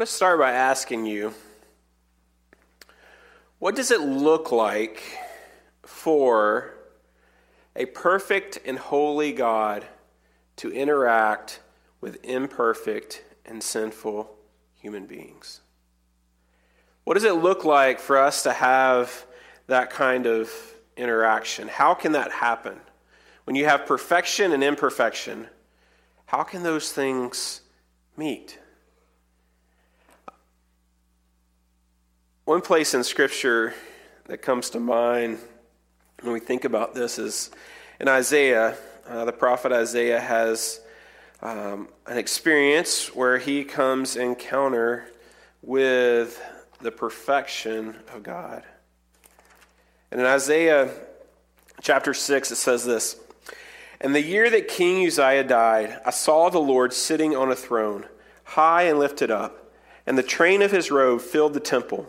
want to start by asking you what does it look like for a perfect and holy God to interact with imperfect and sinful human beings? What does it look like for us to have that kind of interaction? How can that happen? When you have perfection and imperfection, how can those things meet? One place in Scripture that comes to mind when we think about this is in Isaiah. Uh, the prophet Isaiah has um, an experience where he comes encounter with the perfection of God. And in Isaiah chapter 6, it says this And the year that King Uzziah died, I saw the Lord sitting on a throne, high and lifted up, and the train of his robe filled the temple.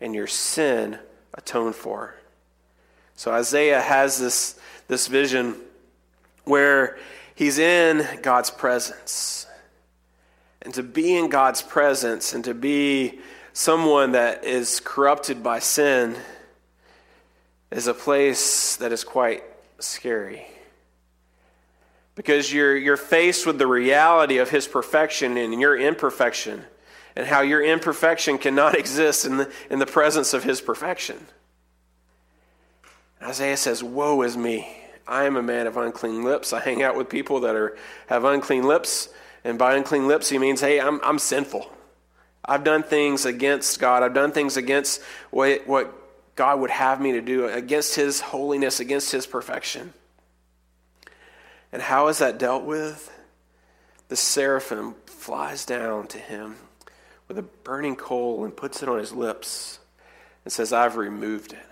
and your sin atoned for. So Isaiah has this, this vision where he's in God's presence. And to be in God's presence and to be someone that is corrupted by sin is a place that is quite scary. Because you're, you're faced with the reality of his perfection and your imperfection and how your imperfection cannot exist in the, in the presence of his perfection. Isaiah says, Woe is me. I am a man of unclean lips. I hang out with people that are, have unclean lips. And by unclean lips, he means, hey, I'm, I'm sinful. I've done things against God. I've done things against what, what God would have me to do, against his holiness, against his perfection. And how is that dealt with? The seraphim flies down to him with a burning coal and puts it on his lips and says, I've removed it.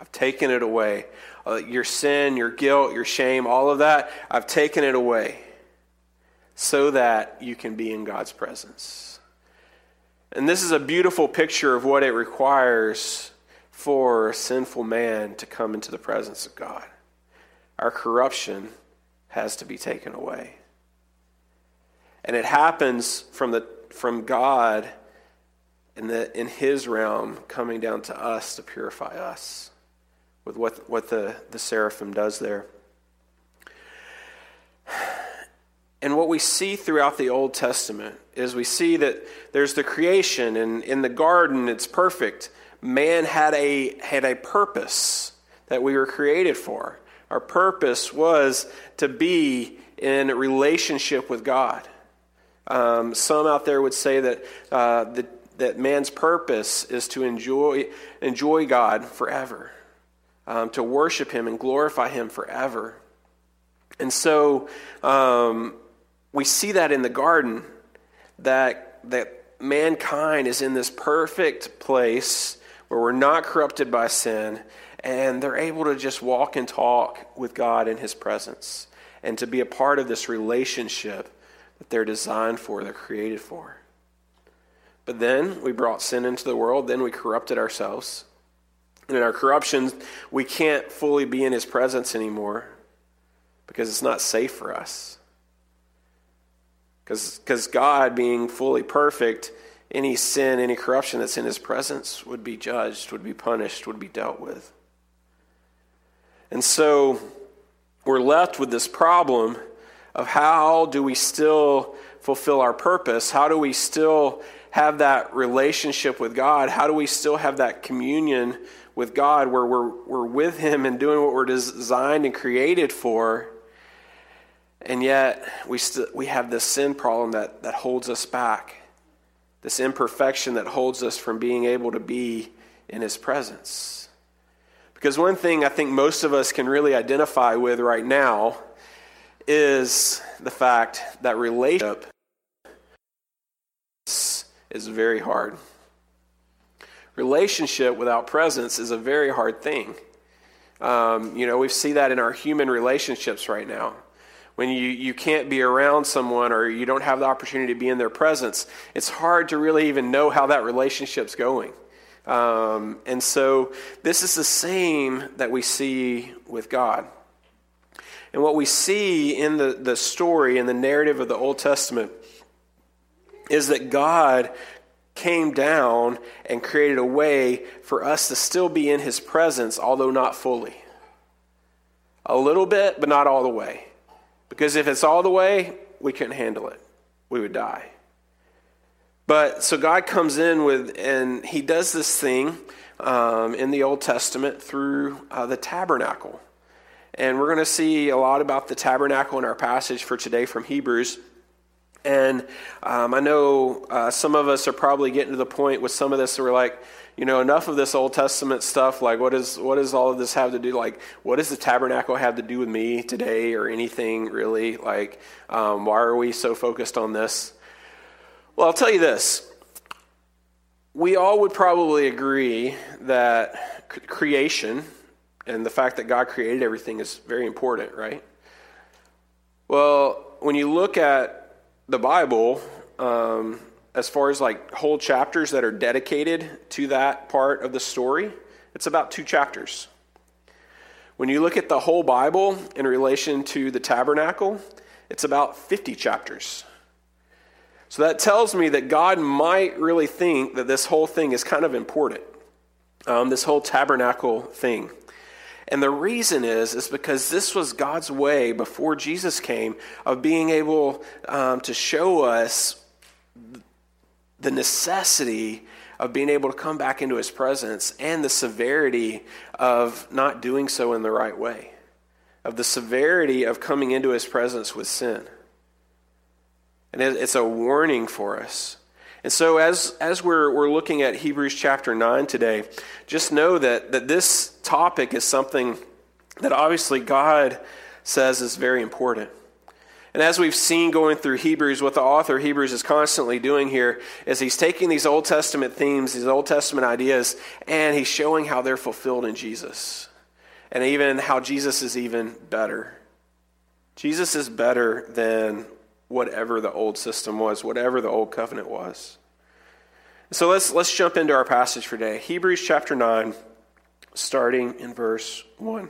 I've taken it away. Uh, your sin, your guilt, your shame, all of that, I've taken it away so that you can be in God's presence. And this is a beautiful picture of what it requires for a sinful man to come into the presence of God. Our corruption has to be taken away. And it happens from, the, from God in, that in his realm coming down to us to purify us with what, what the, the seraphim does there. And what we see throughout the Old Testament is we see that there's the creation, and in the garden, it's perfect. Man had a, had a purpose that we were created for. Our purpose was to be in relationship with God. Um, some out there would say that uh, the, that man's purpose is to enjoy, enjoy God forever, um, to worship Him and glorify Him forever. And so um, we see that in the garden that, that mankind is in this perfect place where we're not corrupted by sin and they're able to just walk and talk with God in His presence and to be a part of this relationship that they're designed for, they're created for. But then we brought sin into the world, then we corrupted ourselves. And in our corruption, we can't fully be in his presence anymore because it's not safe for us. Because God, being fully perfect, any sin, any corruption that's in his presence would be judged, would be punished, would be dealt with. And so we're left with this problem of how do we still fulfill our purpose? How do we still have that relationship with God? How do we still have that communion with God where we're, we're with Him and doing what we're designed and created for? And yet, we, st- we have this sin problem that, that holds us back, this imperfection that holds us from being able to be in His presence. Because one thing I think most of us can really identify with right now is the fact that relationship is very hard. Relationship without presence is a very hard thing. Um, you know, we see that in our human relationships right now. When you, you can't be around someone or you don't have the opportunity to be in their presence, it's hard to really even know how that relationship's going. Um, and so, this is the same that we see with God. And what we see in the, the story, in the narrative of the Old Testament, is that God came down and created a way for us to still be in his presence, although not fully. A little bit, but not all the way. Because if it's all the way, we couldn't handle it. We would die. But so God comes in with, and he does this thing um, in the Old Testament through uh, the tabernacle. And we're going to see a lot about the tabernacle in our passage for today from Hebrews. And um, I know uh, some of us are probably getting to the point with some of this where we're like, you know, enough of this Old Testament stuff. Like, what, is, what does all of this have to do? Like, what does the tabernacle have to do with me today or anything really? Like, um, why are we so focused on this? Well, I'll tell you this. We all would probably agree that creation and the fact that God created everything is very important, right? Well, when you look at the Bible, um, as far as like whole chapters that are dedicated to that part of the story, it's about two chapters. When you look at the whole Bible in relation to the tabernacle, it's about 50 chapters. So that tells me that God might really think that this whole thing is kind of important, um, this whole tabernacle thing. And the reason is, is because this was God's way before Jesus came of being able um, to show us the necessity of being able to come back into his presence and the severity of not doing so in the right way, of the severity of coming into his presence with sin. And it's a warning for us. And so, as, as we're, we're looking at Hebrews chapter 9 today, just know that, that this topic is something that obviously God says is very important. And as we've seen going through Hebrews, what the author Hebrews is constantly doing here is he's taking these Old Testament themes, these Old Testament ideas, and he's showing how they're fulfilled in Jesus. And even how Jesus is even better. Jesus is better than whatever the old system was, whatever the old covenant was. So let's, let's jump into our passage for today. Hebrews chapter 9, starting in verse 1.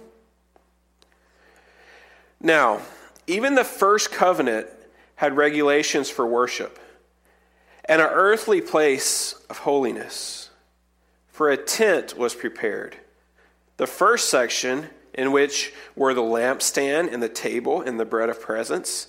Now, even the first covenant had regulations for worship and an earthly place of holiness, for a tent was prepared. The first section, in which were the lampstand and the table and the bread of presence,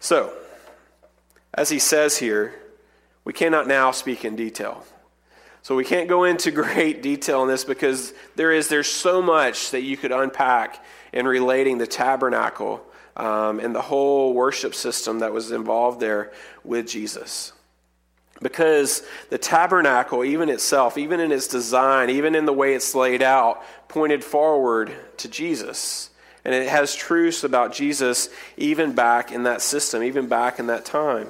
So, as he says here, we cannot now speak in detail. So we can't go into great detail on this because there is there's so much that you could unpack in relating the tabernacle um, and the whole worship system that was involved there with Jesus. Because the tabernacle, even itself, even in its design, even in the way it's laid out, pointed forward to Jesus. And it has truths about Jesus even back in that system, even back in that time.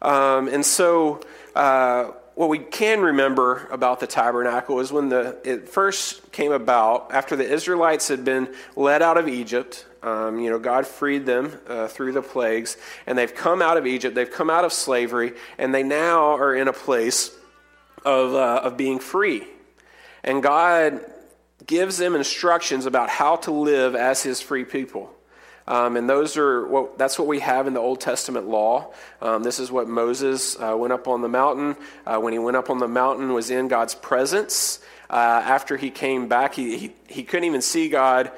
Um, and so uh, what we can remember about the tabernacle is when the, it first came about, after the Israelites had been led out of Egypt, um, you know, God freed them uh, through the plagues, and they've come out of Egypt, they've come out of slavery, and they now are in a place of, uh, of being free. And God gives them instructions about how to live as his free people. Um, and those are what, that's what we have in the Old Testament law. Um, this is what Moses uh, went up on the mountain. Uh, when he went up on the mountain, was in God's presence. Uh, after he came back, he, he, he couldn't even see God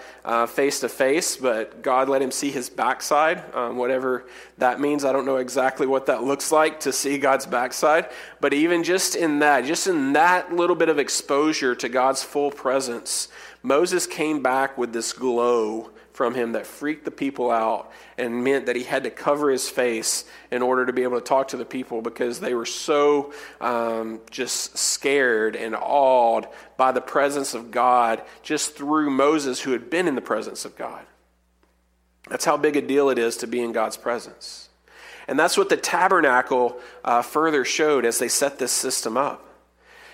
face to face, but God let him see his backside, um, whatever that means. I don't know exactly what that looks like to see God's backside, but even just in that, just in that little bit of exposure to God's full presence, Moses came back with this glow from him that freaked the people out and meant that he had to cover his face in order to be able to talk to the people because they were so um, just scared and awed by the presence of God just through Moses, who had been in the presence of God. That's how big a deal it is to be in God's presence. And that's what the tabernacle uh, further showed as they set this system up.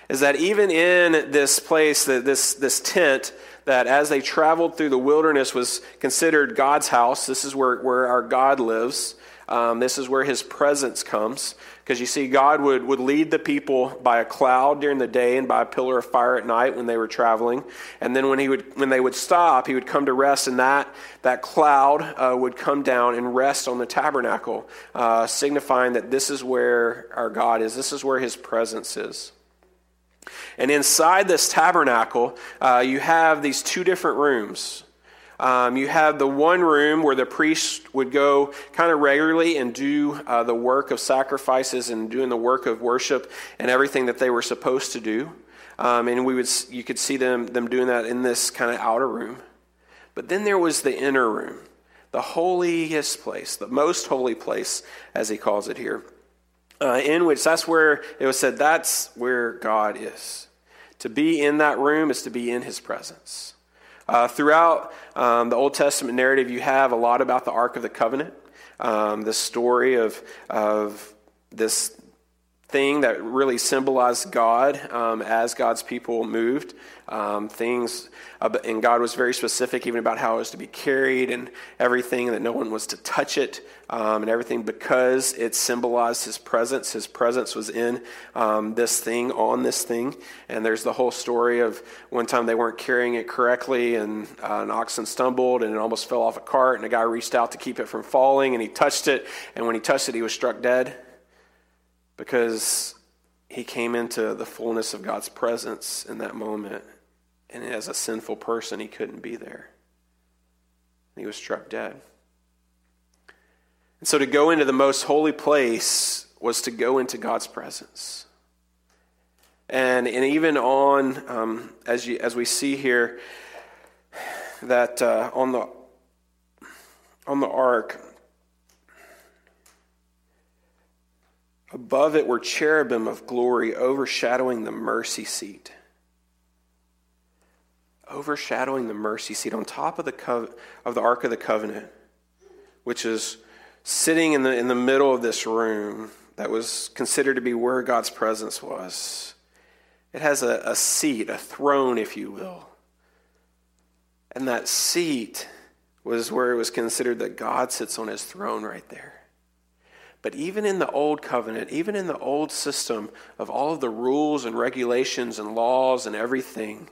Is that even in this place, this, this tent that as they traveled through the wilderness was considered God's house. This is where, where our God lives. Um, this is where his presence comes. Because you see, God would, would lead the people by a cloud during the day and by a pillar of fire at night when they were traveling. And then when, he would, when they would stop, he would come to rest, and that, that cloud uh, would come down and rest on the tabernacle, uh, signifying that this is where our God is, this is where his presence is. And inside this tabernacle, uh, you have these two different rooms. Um, you have the one room where the priest would go kind of regularly and do uh, the work of sacrifices and doing the work of worship and everything that they were supposed to do. Um, and we would, you could see them, them doing that in this kind of outer room. But then there was the inner room, the holiest place, the most holy place, as he calls it here uh, in which that's where it was said that's where God is. To be in that room is to be in his presence. Uh, throughout um, the Old Testament narrative, you have a lot about the Ark of the Covenant, um, the story of, of this thing that really symbolized God um, as God's people moved. Um, things, and God was very specific even about how it was to be carried and everything, that no one was to touch it um, and everything because it symbolized His presence. His presence was in um, this thing, on this thing. And there's the whole story of one time they weren't carrying it correctly and uh, an oxen stumbled and it almost fell off a cart and a guy reached out to keep it from falling and he touched it. And when he touched it, he was struck dead because he came into the fullness of God's presence in that moment. And as a sinful person, he couldn't be there. He was struck dead. And so to go into the most holy place was to go into God's presence. And, and even on, um, as, you, as we see here, that uh, on, the, on the ark, Above it were cherubim of glory overshadowing the mercy seat. Overshadowing the mercy seat on top of the, co- of the Ark of the Covenant, which is sitting in the, in the middle of this room that was considered to be where God's presence was. It has a, a seat, a throne, if you will. And that seat was where it was considered that God sits on his throne right there. But even in the old covenant, even in the old system of all of the rules and regulations and laws and everything,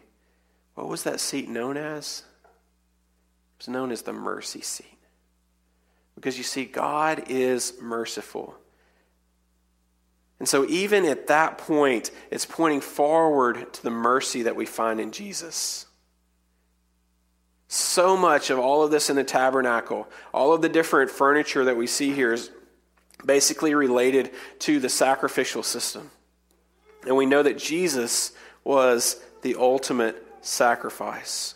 what was that seat known as? It was known as the mercy seat. Because you see, God is merciful. And so, even at that point, it's pointing forward to the mercy that we find in Jesus. So much of all of this in the tabernacle, all of the different furniture that we see here is basically related to the sacrificial system. And we know that Jesus was the ultimate sacrifice.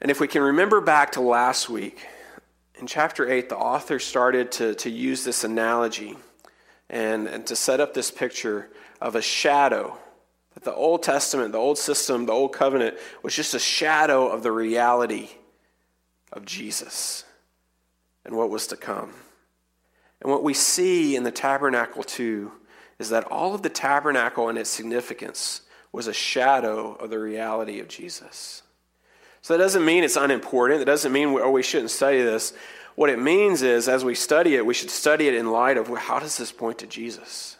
And if we can remember back to last week, in chapter 8, the author started to, to use this analogy and, and to set up this picture of a shadow. That the Old Testament, the Old System, the Old Covenant was just a shadow of the reality of Jesus and what was to come. And what we see in the tabernacle, too, is that all of the tabernacle and its significance was a shadow of the reality of Jesus. So that doesn't mean it's unimportant. It doesn't mean, we, oh, we shouldn't study this. What it means is, as we study it, we should study it in light of how does this point to Jesus?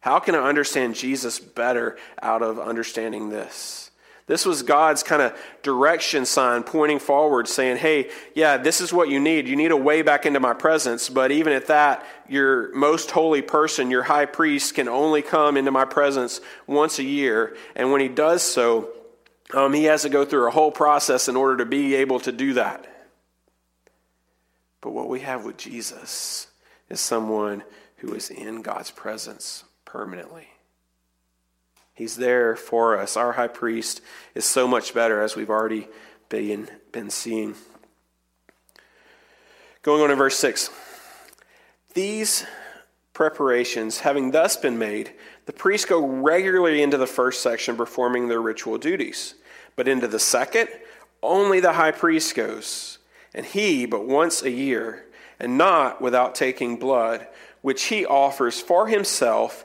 How can I understand Jesus better out of understanding this? This was God's kind of direction sign pointing forward, saying, hey, yeah, this is what you need. You need a way back into my presence. But even at that, your most holy person, your high priest, can only come into my presence once a year. And when he does so, um, he has to go through a whole process in order to be able to do that. But what we have with Jesus is someone who is in God's presence permanently. He's there for us. Our high priest is so much better, as we've already been, been seeing. Going on to verse 6. These preparations having thus been made, the priests go regularly into the first section performing their ritual duties. But into the second, only the high priest goes, and he but once a year, and not without taking blood, which he offers for himself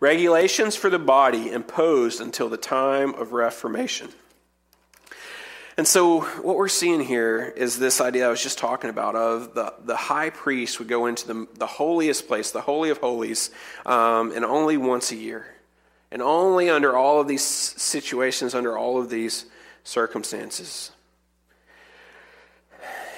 regulations for the body imposed until the time of Reformation. And so, what we're seeing here is this idea I was just talking about of the, the high priest would go into the, the holiest place, the Holy of Holies, um, and only once a year. And only under all of these situations, under all of these circumstances.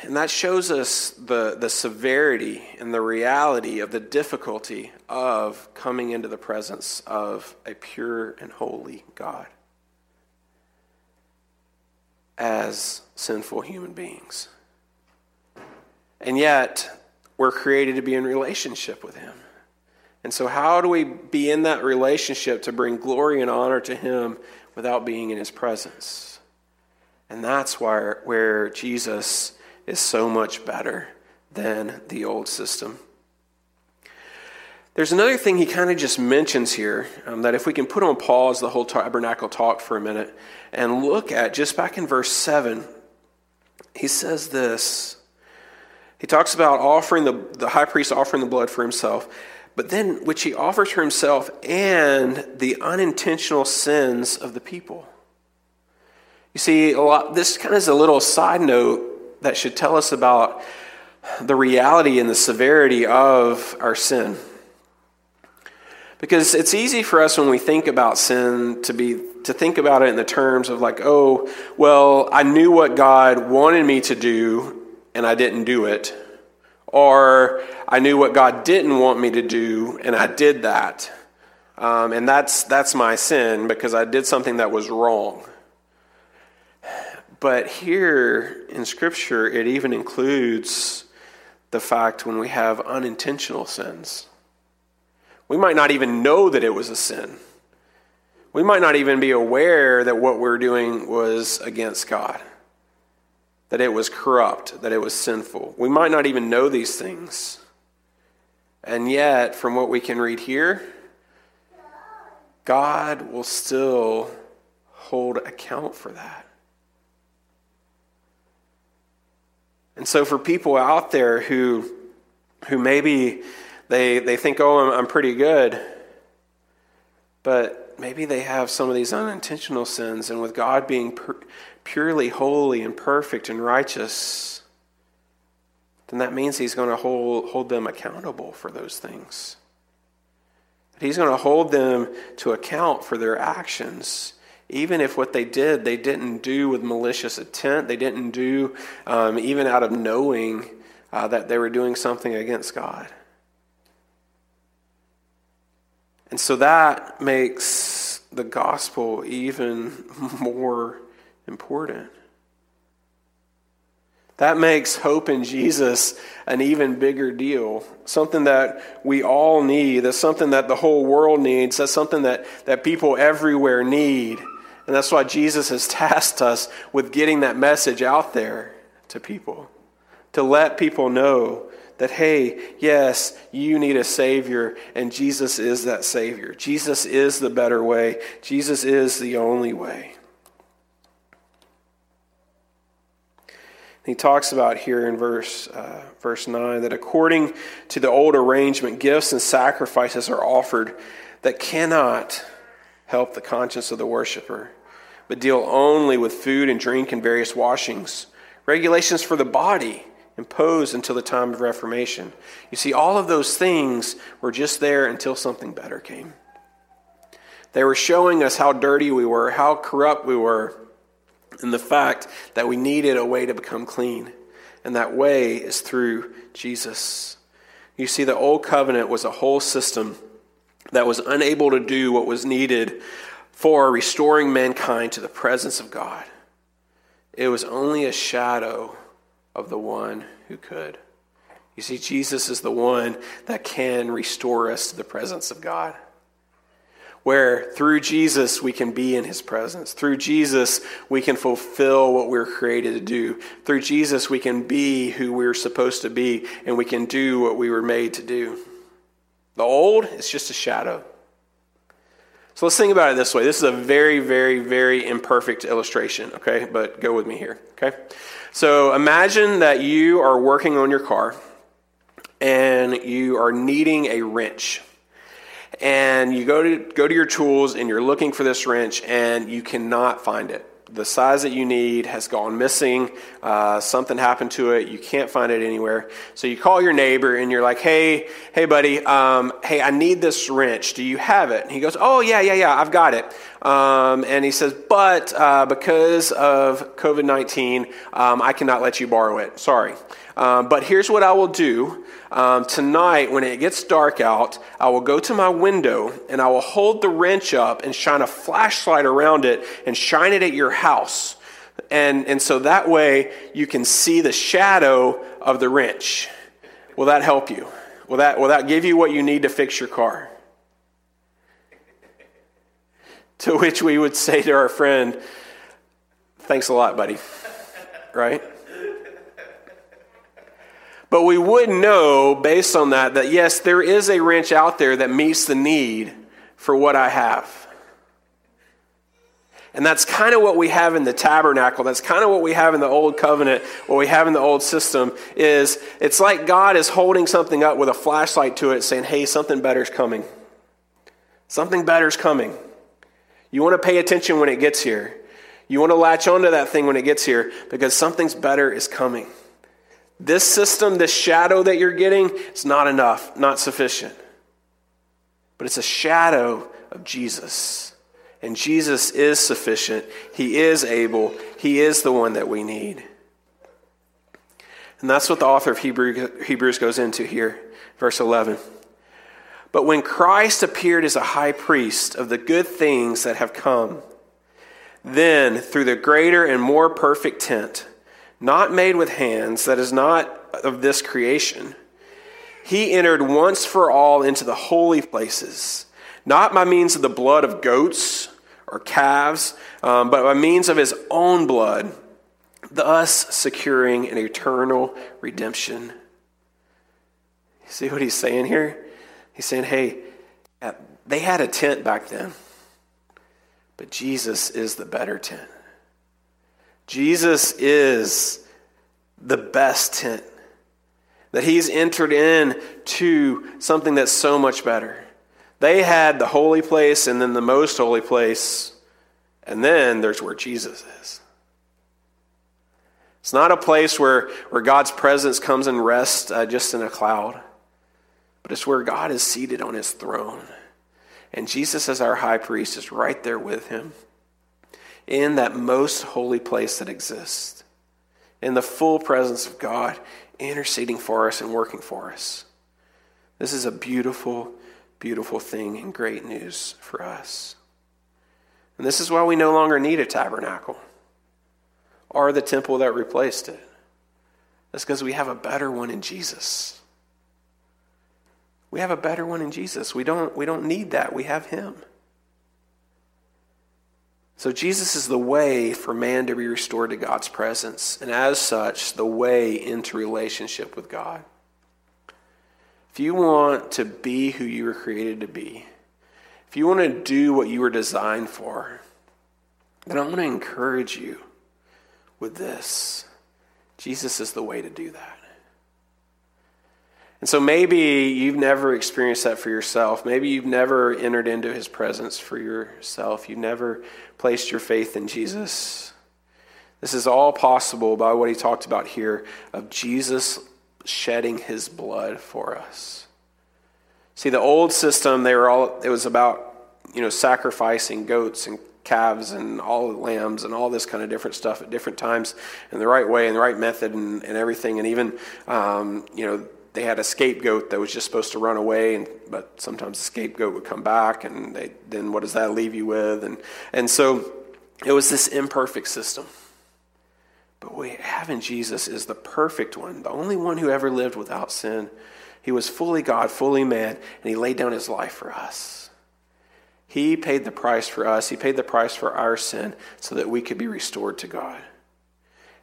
And that shows us the, the severity and the reality of the difficulty of coming into the presence of a pure and holy God as sinful human beings. And yet, we're created to be in relationship with Him. And so, how do we be in that relationship to bring glory and honor to Him without being in His presence? And that's where, where Jesus is so much better than the old system. There's another thing he kind of just mentions here um, that if we can put on pause the whole tabernacle talk for a minute and look at just back in verse 7, he says this. He talks about offering the, the high priest offering the blood for himself, but then which he offers for himself and the unintentional sins of the people. You see, a lot, this kind of is a little side note that should tell us about the reality and the severity of our sin. Because it's easy for us when we think about sin to be to think about it in the terms of like, oh, well, I knew what God wanted me to do and I didn't do it. Or I knew what God didn't want me to do and I did that. Um, and that's that's my sin because I did something that was wrong. But here in Scripture, it even includes the fact when we have unintentional sins. We might not even know that it was a sin. We might not even be aware that what we're doing was against God, that it was corrupt, that it was sinful. We might not even know these things. And yet, from what we can read here, God will still hold account for that. And so for people out there who who maybe they they think, "Oh, I'm, I'm pretty good." But maybe they have some of these unintentional sins and with God being purely holy and perfect and righteous, then that means he's going to hold, hold them accountable for those things. He's going to hold them to account for their actions even if what they did they didn't do with malicious intent, they didn't do um, even out of knowing uh, that they were doing something against God. And so that makes the gospel even more important. That makes hope in Jesus an even bigger deal. Something that we all need. That's something that the whole world needs. That's something that, that people everywhere need. And that's why Jesus has tasked us with getting that message out there to people. To let people know that, hey, yes, you need a Savior, and Jesus is that Savior. Jesus is the better way, Jesus is the only way. He talks about here in verse, uh, verse 9 that according to the old arrangement, gifts and sacrifices are offered that cannot help the conscience of the worshiper, but deal only with food and drink and various washings. Regulations for the body imposed until the time of Reformation. You see, all of those things were just there until something better came. They were showing us how dirty we were, how corrupt we were, and the fact that we needed a way to become clean. And that way is through Jesus. You see, the old covenant was a whole system that was unable to do what was needed for restoring mankind to the presence of God. It was only a shadow of the one who could. You see, Jesus is the one that can restore us to the presence of God where through Jesus we can be in his presence. Through Jesus we can fulfill what we're created to do. Through Jesus we can be who we're supposed to be and we can do what we were made to do. The old is just a shadow. So let's think about it this way. This is a very, very, very imperfect illustration, okay? But go with me here, okay? So imagine that you are working on your car and you are needing a wrench and you go to go to your tools and you're looking for this wrench and you cannot find it the size that you need has gone missing. Uh, something happened to it. You can't find it anywhere. So you call your neighbor and you're like hey hey buddy um, hey i need this wrench. Do you have it? And he goes oh yeah yeah yeah i've got it. Um, and he says but uh, because of covid-19 um, i cannot let you borrow it. Sorry um, but here's what i will do um, tonight, when it gets dark out, I will go to my window and I will hold the wrench up and shine a flashlight around it and shine it at your house. And, and so that way you can see the shadow of the wrench. Will that help you? Will that, will that give you what you need to fix your car? To which we would say to our friend, Thanks a lot, buddy. Right? But we would know based on that that yes, there is a wrench out there that meets the need for what I have. And that's kind of what we have in the tabernacle. That's kind of what we have in the old covenant, what we have in the old system is it's like God is holding something up with a flashlight to it saying, "Hey, something better's coming. Something better's coming. You want to pay attention when it gets here. You want to latch onto that thing when it gets here because something's better is coming." This system, this shadow that you're getting, it's not enough, not sufficient. But it's a shadow of Jesus. And Jesus is sufficient. He is able. He is the one that we need. And that's what the author of Hebrews goes into here, verse 11. But when Christ appeared as a high priest of the good things that have come, then through the greater and more perfect tent, not made with hands, that is not of this creation. He entered once for all into the holy places, not by means of the blood of goats or calves, um, but by means of his own blood, thus securing an eternal redemption. See what he's saying here? He's saying, hey, they had a tent back then, but Jesus is the better tent. Jesus is the best tent. That he's entered in to something that's so much better. They had the holy place and then the most holy place, and then there's where Jesus is. It's not a place where, where God's presence comes and rests uh, just in a cloud, but it's where God is seated on his throne. And Jesus, as our high priest, is right there with him in that most holy place that exists, in the full presence of God, interceding for us and working for us. This is a beautiful, beautiful thing and great news for us. And this is why we no longer need a tabernacle or the temple that replaced it. That's because we have a better one in Jesus. We have a better one in Jesus. We don't, we don't need that. We have him. So, Jesus is the way for man to be restored to God's presence, and as such, the way into relationship with God. If you want to be who you were created to be, if you want to do what you were designed for, then I want to encourage you with this Jesus is the way to do that. And so maybe you've never experienced that for yourself. Maybe you've never entered into his presence for yourself. You've never placed your faith in Jesus. This is all possible by what he talked about here of Jesus shedding his blood for us. See, the old system, they were all it was about, you know, sacrificing goats and calves and all lambs and all this kind of different stuff at different times in the right way and the right method and, and everything. And even, um, you know, they had a scapegoat that was just supposed to run away, and, but sometimes the scapegoat would come back, and they, then what does that leave you with? And, and so it was this imperfect system. But we have in Jesus is the perfect one, the only one who ever lived without sin. He was fully God, fully man, and he laid down his life for us. He paid the price for us. He paid the price for our sin so that we could be restored to God.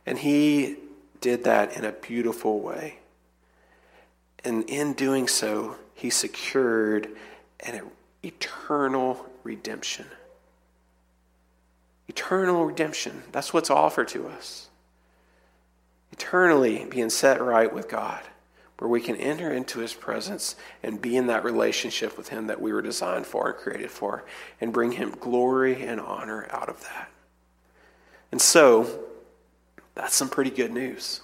And he did that in a beautiful way. And in doing so, he secured an eternal redemption. Eternal redemption. That's what's offered to us. Eternally being set right with God, where we can enter into his presence and be in that relationship with him that we were designed for and created for, and bring him glory and honor out of that. And so, that's some pretty good news.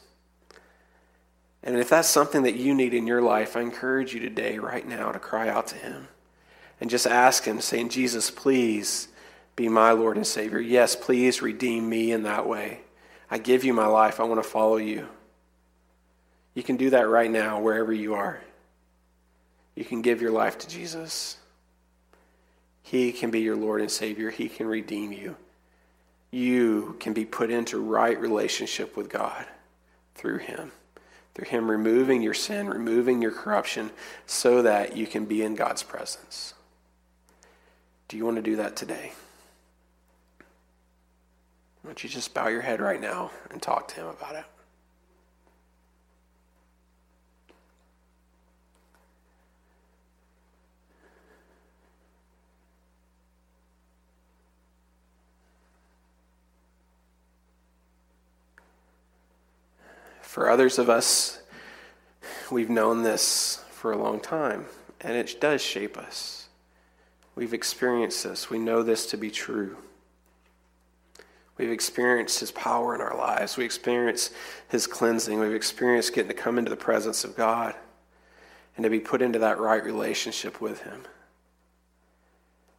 And if that's something that you need in your life, I encourage you today, right now, to cry out to Him and just ask Him, saying, Jesus, please be my Lord and Savior. Yes, please redeem me in that way. I give you my life. I want to follow you. You can do that right now, wherever you are. You can give your life to Jesus. He can be your Lord and Savior. He can redeem you. You can be put into right relationship with God through Him through Him removing your sin, removing your corruption, so that you can be in God's presence. Do you want to do that today? Why don't you just bow your head right now and talk to Him about it? For others of us, we've known this for a long time, and it does shape us. We've experienced this. We know this to be true. We've experienced His power in our lives. We experience His cleansing. We've experienced getting to come into the presence of God and to be put into that right relationship with Him.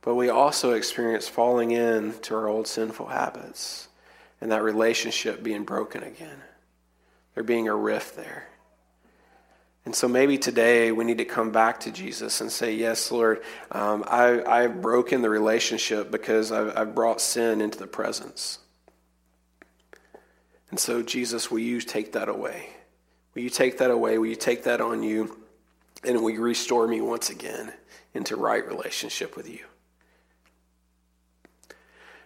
But we also experience falling into our old sinful habits and that relationship being broken again there being a rift there. And so maybe today we need to come back to Jesus and say, Yes, Lord, um, I, I've broken the relationship because I've, I've brought sin into the presence. And so, Jesus, will you take that away? Will you take that away? Will you take that on you? And will you restore me once again into right relationship with you?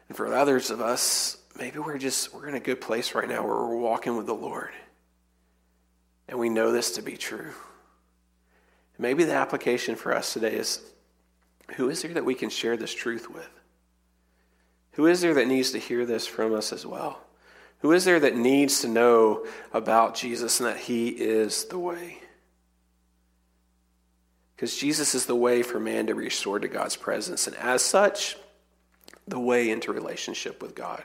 And for others of us, maybe we're just we're in a good place right now where we're walking with the Lord. And we know this to be true. Maybe the application for us today is who is there that we can share this truth with? Who is there that needs to hear this from us as well? Who is there that needs to know about Jesus and that he is the way? Because Jesus is the way for man to be restored to God's presence, and as such, the way into relationship with God.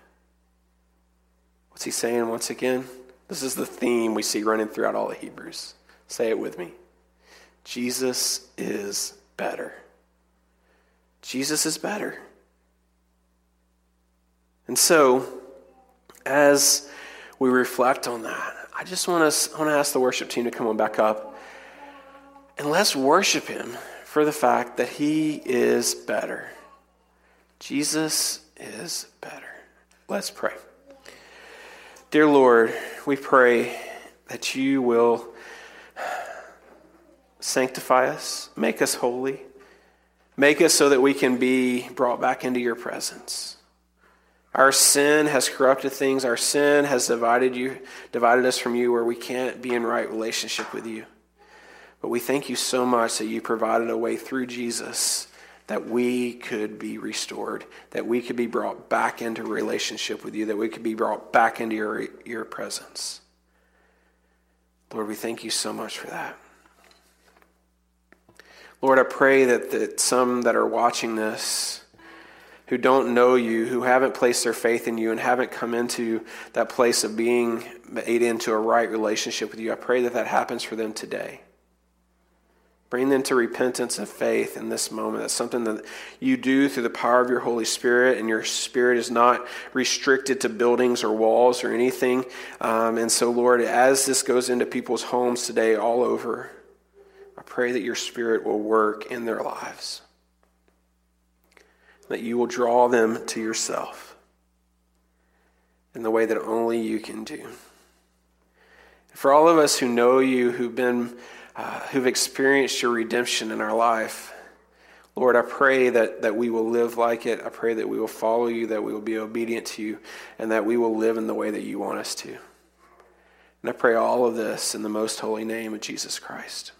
What's he saying once again? This is the theme we see running throughout all the Hebrews. Say it with me Jesus is better. Jesus is better. And so, as we reflect on that, I just want to, want to ask the worship team to come on back up. And let's worship him for the fact that he is better. Jesus is better. Let's pray. Dear Lord, we pray that you will sanctify us, make us holy, make us so that we can be brought back into your presence. Our sin has corrupted things. Our sin has divided you, divided us from you where we can't be in right relationship with you. But we thank you so much that you provided a way through Jesus that we could be restored, that we could be brought back into relationship with you, that we could be brought back into your, your presence. Lord, we thank you so much for that. Lord, I pray that, that some that are watching this who don't know you, who haven't placed their faith in you, and haven't come into that place of being made into a right relationship with you, I pray that that happens for them today. Bring them to repentance and faith in this moment. That's something that you do through the power of your Holy Spirit, and your Spirit is not restricted to buildings or walls or anything. Um, and so, Lord, as this goes into people's homes today, all over, I pray that your Spirit will work in their lives, that you will draw them to yourself in the way that only you can do. For all of us who know you, who've been uh, who've experienced your redemption in our life. Lord, I pray that, that we will live like it. I pray that we will follow you, that we will be obedient to you, and that we will live in the way that you want us to. And I pray all of this in the most holy name of Jesus Christ.